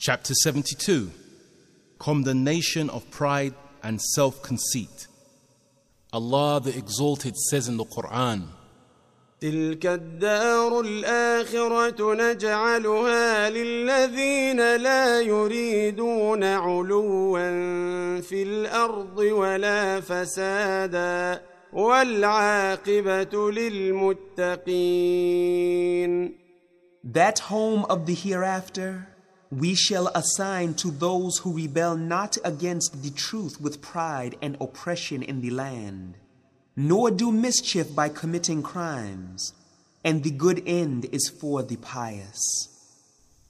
Chapter 72 Condemnation of Pride and Self Conceit. Allah the Exalted says in the Quran, تلك الدار الآخرة نجعلها للذين لا يريدون علوا في الأرض ولا فسادا والعاقبة للمتقين That home of the hereafter we shall assign to those who rebel not against the truth with pride and oppression in the land, nor do mischief by committing crimes, and the good end is for the pious.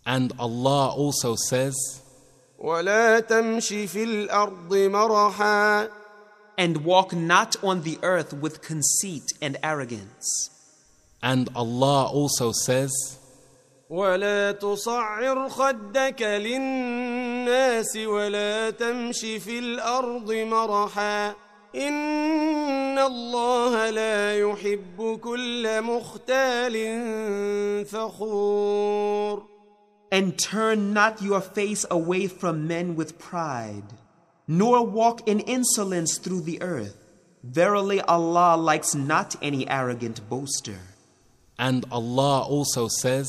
and Allah also says, ولا تمش في الأرض مرحا And walk not on the earth with conceit and arrogance. and Allah also says, ولا تصعر خدك للناس ولا تمش في الأرض مرحا إن الله لا يحب كل مختال فخور And turn not your face away from men with pride, nor walk in insolence through the earth. Verily, Allah likes not any arrogant boaster. and Allah also says,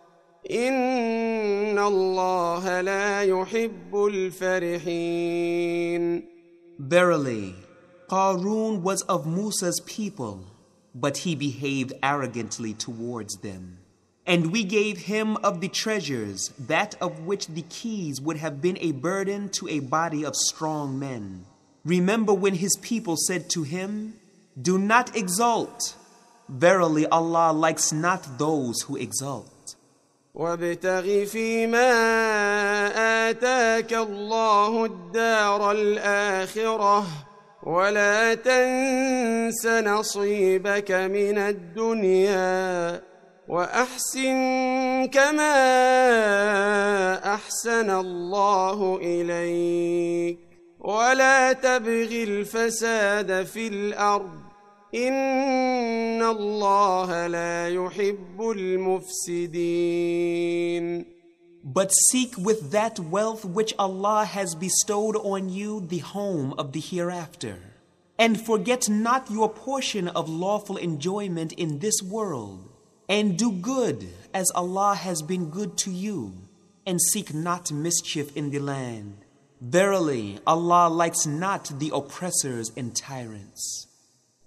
إن الله لا يحب الفرحين Verily, Qarun was of Musa's people, but he behaved arrogantly towards them. And we gave him of the treasures that of which the keys would have been a burden to a body of strong men. Remember when his people said to him, Do not exult. Verily, Allah likes not those who exult. وابتغ فيما آتاك الله الدار الآخرة ولا تنس نصيبك من الدنيا وأحسن كما أحسن الله إليك ولا تبغ الفساد في الأرض إن الله لا يحب المفسدين But seek with that wealth which Allah has bestowed on you the home of the hereafter. And forget not your portion of lawful enjoyment in this world. And do good as Allah has been good to you. And seek not mischief in the land. Verily, Allah likes not the oppressors and tyrants.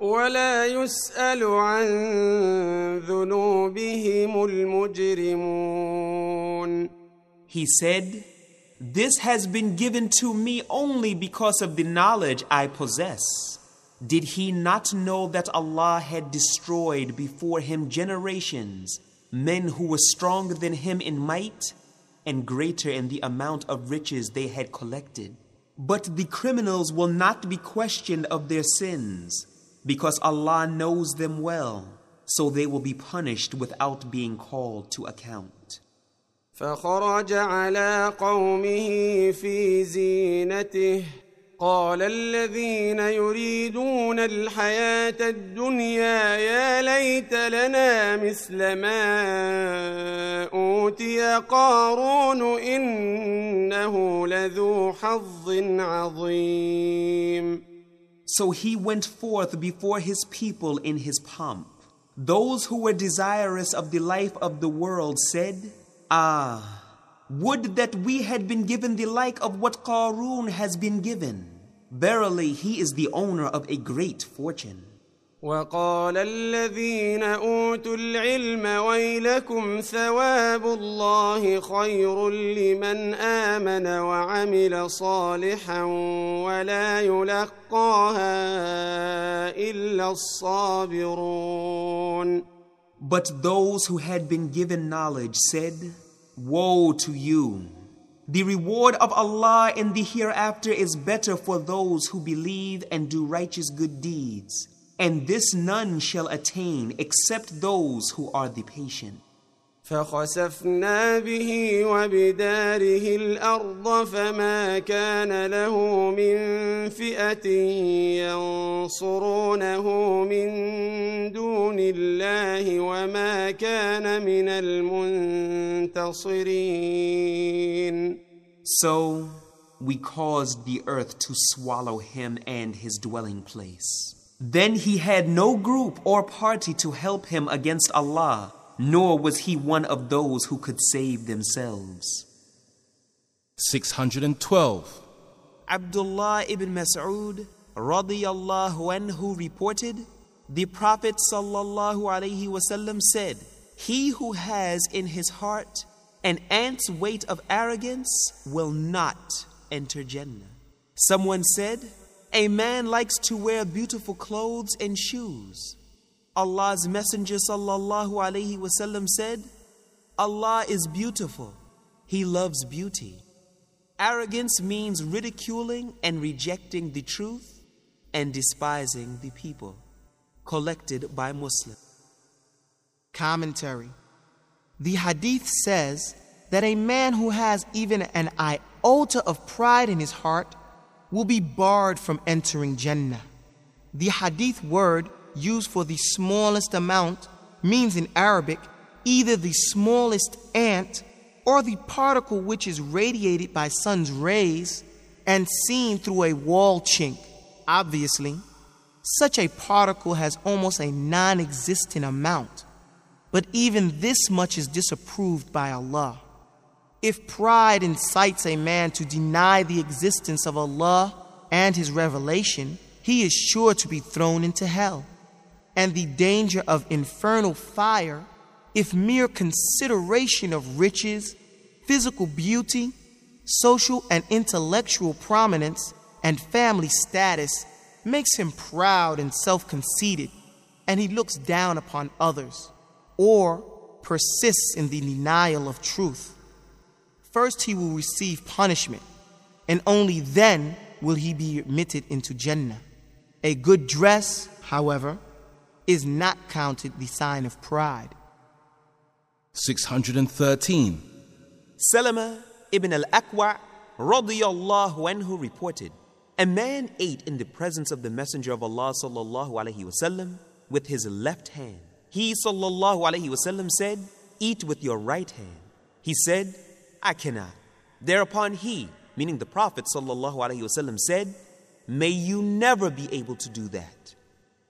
ولا يسأل عن ذنوبهم المجرمون He said, This has been given to me only because of the knowledge I possess. Did he not know that Allah had destroyed before him generations, men who were stronger than him in might and greater in the amount of riches they had collected? But the criminals will not be questioned of their sins, Because Allah knows them well, so they will be punished without being called to account. فخرج على قومه في زينته قال الذين يريدون الحياة الدنيا يا ليت لنا مثل ما أوتي قارون إنه لذو حظ عظيم So he went forth before his people in his pomp. Those who were desirous of the life of the world said, Ah, would that we had been given the like of what Qarun has been given. Verily, he is the owner of a great fortune. وقال الذين اوتوا العلم ويلكم ثواب الله خير لمن امن وعمل صالحا ولا يلقاها الا الصابرون But those who had been given knowledge said, Woe to you! The reward of Allah in the hereafter is better for those who believe and do righteous good deeds. And this none shall attain except those who are the patient. فخسفنا به وبداره الارض فما كان له من فئه ينصرونه من دون الله وما كان من المنتصرين So we caused the earth to swallow him and his dwelling place. Then he had no group or party to help him against Allah, nor was he one of those who could save themselves. 612. Abdullah ibn Mas'ud radiyallahu anhu reported, the Prophet sallallahu alaihi wasallam said, He who has in his heart an ant's weight of arrogance will not enter Jannah. Someone said, A man likes to wear beautiful clothes and shoes. Allah's Messenger sallallahu alaihi wasallam said, Allah is beautiful. He loves beauty. Arrogance means ridiculing and rejecting the truth and despising the people. Collected by Muslim. Commentary The hadith says that a man who has even an iota of pride in his heart will be barred from entering Jannah. The hadith word used for the smallest amount means in Arabic either the smallest ant or the particle which is radiated by sun's rays and seen through a wall chink. Obviously, such a particle has almost a non existent amount. But even this much is disapproved by Allah. If pride incites a man to deny the existence of Allah and His revelation, he is sure to be thrown into hell. And the danger of infernal fire, if mere consideration of riches, physical beauty, social and intellectual prominence, and family status makes him proud and self conceited, and he looks down upon others, or persists in the denial of truth. First, he will receive punishment, and only then will he be admitted into Jannah. A good dress, however, is not counted the sign of pride. 613. Salama ibn al-Akwa radiyallahu anhu reported, a man ate in the presence of the Messenger of Allah sallallahu alaihi wasallam with his left hand. He sallallahu alaihi wasallam said, "Eat with your right hand." He said, "I cannot." Thereupon he, meaning the Prophet wasallam, said, "May you never be able to do that."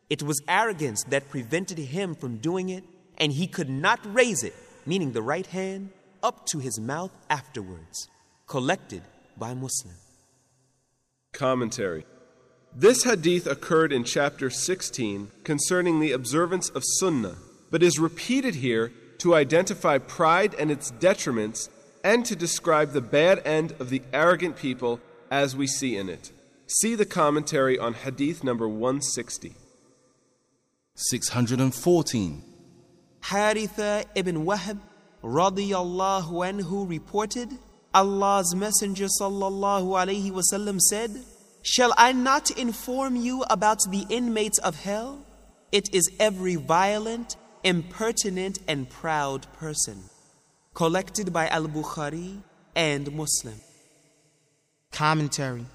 It was arrogance that prevented him from doing it, and he could not raise it, meaning the right hand, up to his mouth afterwards. Collected by Muslim. Commentary This hadith occurred in chapter 16 concerning the observance of Sunnah, but is repeated here to identify pride and its detriments and to describe the bad end of the arrogant people as we see in it. See the commentary on hadith number 160. 614. Haritha ibn Wahab radiyallahu anhu reported, Allah's Messenger sallallahu alaihi wasallam said, Shall I not inform you about the inmates of hell? It is every violent, impertinent, and proud person. Collected by Al Bukhari and Muslim. Commentary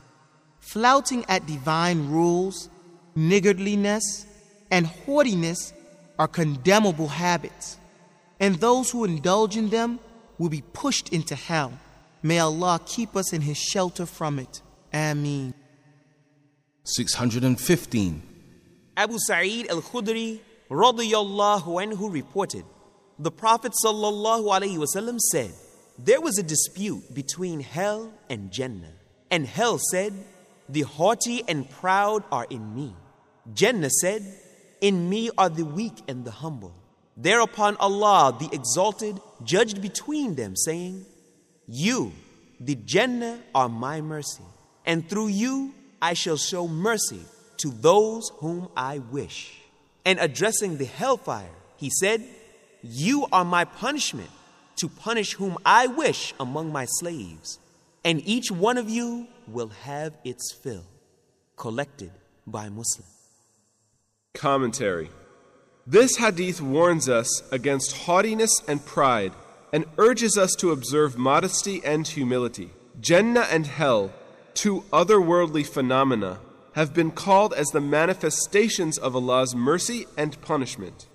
Flouting at divine rules, niggardliness, and haughtiness are condemnable habits, and those who indulge in them will be pushed into hell. May Allah keep us in His shelter from it. Ameen. 615. Abu Sa'id al Khudri radiyallahu anhu reported, the Prophet wasallam said, There was a dispute between hell and Jannah. And hell said, The haughty and proud are in me. Jannah said, In me are the weak and the humble. Thereupon Allah, the Exalted, judged between them, saying, You, the Jannah, are my mercy, and through you I shall show mercy to those whom I wish. And addressing the hellfire, he said, You are my punishment to punish whom I wish among my slaves, and each one of you will have its fill. Collected by Muslim. Commentary This hadith warns us against haughtiness and pride and urges us to observe modesty and humility. Jannah and hell, two otherworldly phenomena, have been called as the manifestations of Allah's mercy and punishment.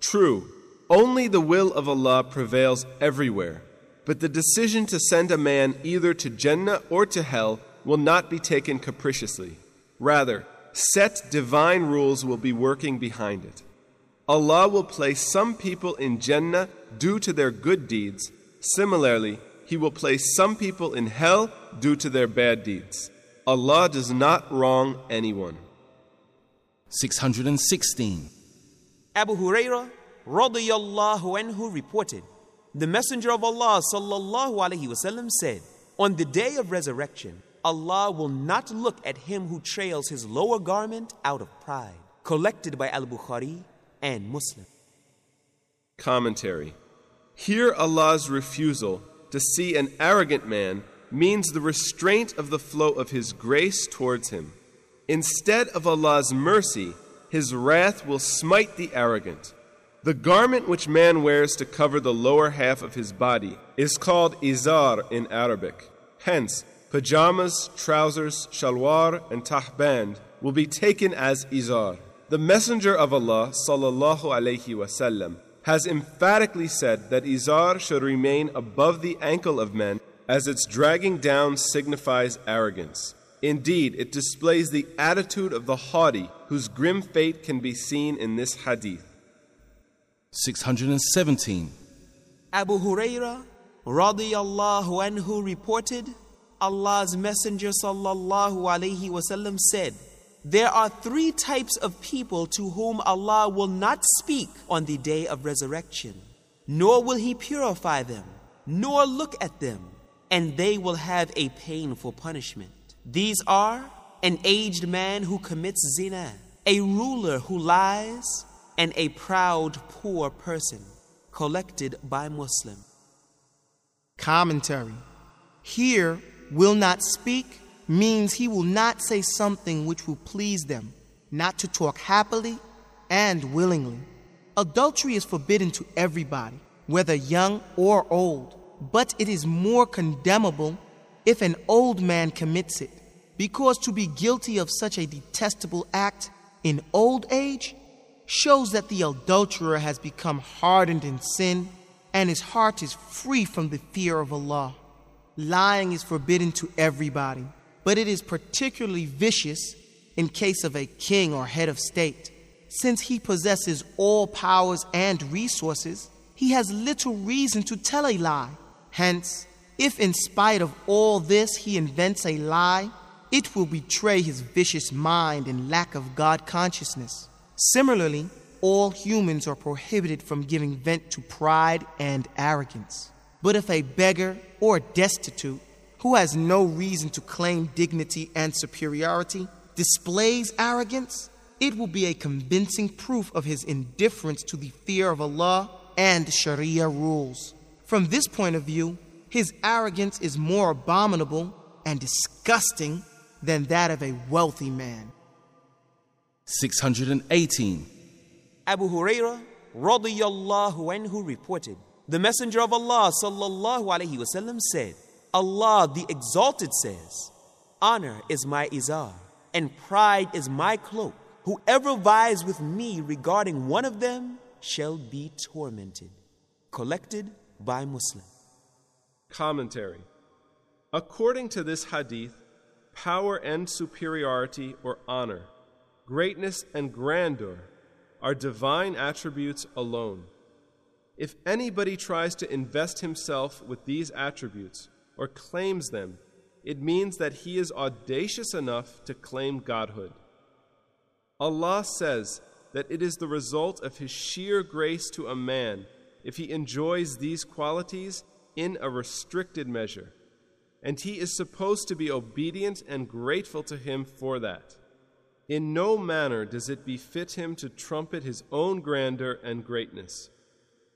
True, only the will of Allah prevails everywhere, but the decision to send a man either to Jannah or to hell will not be taken capriciously. Rather, set divine rules will be working behind it. Allah will place some people in Jannah due to their good deeds. Similarly, He will place some people in hell due to their bad deeds. Allah does not wrong anyone. 616. Abu Huraira radiyallahu anhu reported, the Messenger of Allah sallallahu alaihi wasallam said, On the day of resurrection, Allah will not look at him who trails his lower garment out of pride. Collected by Al Bukhari and Muslim. Commentary Here, Allah's refusal to see an arrogant man means the restraint of the flow of His grace towards him. Instead of Allah's mercy, His wrath will smite the arrogant. The garment which man wears to cover the lower half of his body is called izar in Arabic. Hence, pajamas, trousers, shalwar, and tahband will be taken as izar. The Messenger of Allah sallallahu alaihi wasallam has emphatically said that izar should remain above the ankle of men as its dragging down signifies arrogance. Indeed, it displays the attitude of the haughty, whose grim fate can be seen in this hadith. 617. Abu Huraira radiyallahu anhu reported, Allah's Messenger sallallahu alaihi wasallam said, There are three types of people to whom Allah will not speak on the day of resurrection, nor will He purify them, nor look at them, and they will have a painful punishment. These are an aged man who commits zina, a ruler who lies, and a proud poor person, collected by Muslim. Commentary Here, will not speak means he will not say something which will please them, not to talk happily and willingly. Adultery is forbidden to everybody, whether young or old, but it is more condemnable if an old man commits it, because to be guilty of such a detestable act in old age shows that the adulterer has become hardened in sin and his heart is free from the fear of Allah. Lying is forbidden to everybody, but it is particularly vicious in case of a king or head of state. Since he possesses all powers and resources, he has little reason to tell a lie. Hence, if in spite of all this he invents a lie, it will betray his vicious mind and lack of God consciousness. Similarly, all humans are prohibited from giving vent to pride and arrogance. But if a beggar or destitute, who has no reason to claim dignity and superiority, displays arrogance, it will be a convincing proof of his indifference to the fear of Allah and Sharia rules. From this point of view, his arrogance is more abominable and disgusting than that of a wealthy man. 618. Abu Huraira radiyallahu anhu reported, the Messenger of Allah sallallahu alaihi wasallam said, Allah the Exalted says, Honor is my izar, and pride is my cloak. Whoever vies with me regarding one of them shall be tormented. Collected by Muslim. Commentary According to this hadith, power and superiority or honor, greatness and grandeur are divine attributes alone. If anybody tries to invest himself with these attributes or claims them, it means that he is audacious enough to claim godhood. Allah says that it is the result of his sheer grace to a man if he enjoys these qualities in a restricted measure. And he is supposed to be obedient and grateful to him for that. In no manner does it befit him to trumpet his own grandeur and greatness.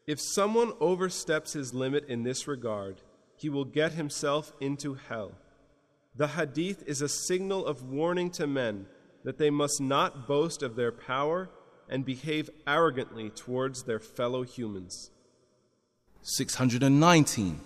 If someone oversteps his limit in this regard, he will get himself into hell. The hadith is a signal of warning to men that they must not boast of their power and behave arrogantly towards their fellow humans. 619.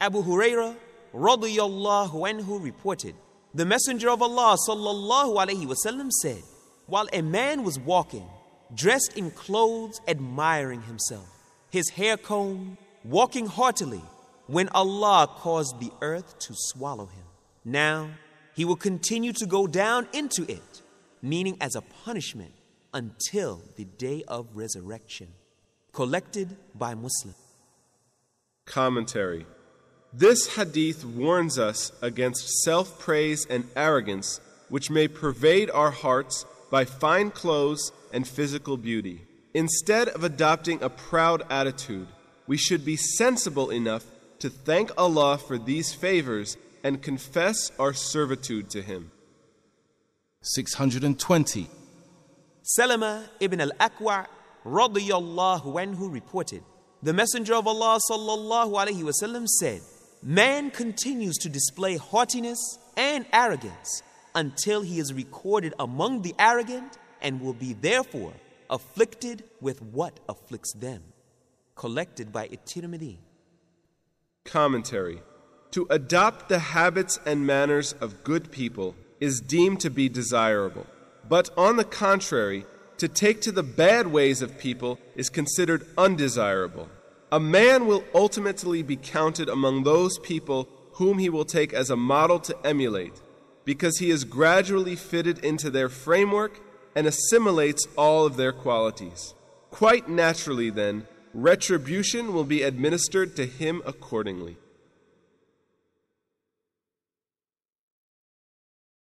Abu Huraira radiyallahu anhu reported, the Messenger of Allah sallallahu alaihi wasallam said, while a man was walking, dressed in clothes, admiring himself, his hair combed, walking heartily, when Allah caused the earth to swallow him. Now he will continue to go down into it, meaning as a punishment until the day of resurrection. Collected by Muslim. Commentary This hadith warns us against self praise and arrogance, which may pervade our hearts by fine clothes and physical beauty. Instead of adopting a proud attitude, we should be sensible enough to thank Allah for these favors and confess our servitude to Him. 620. Salama ibn al-Akwa radiyallahu anhu reported, the Messenger of Allah sallallahu alaihi wasallam said, Man continues to display haughtiness and arrogance until he is recorded among the arrogant and will be therefore afflicted with what afflicts them. Collected by At-Tirmidhi. Commentary To adopt the habits and manners of good people is deemed to be desirable. But on the contrary, to take to the bad ways of people is considered undesirable. A man will ultimately be counted among those people whom he will take as a model to emulate, because he is gradually fitted into their framework and assimilates all of their qualities. Quite naturally, then, retribution will be administered to him accordingly.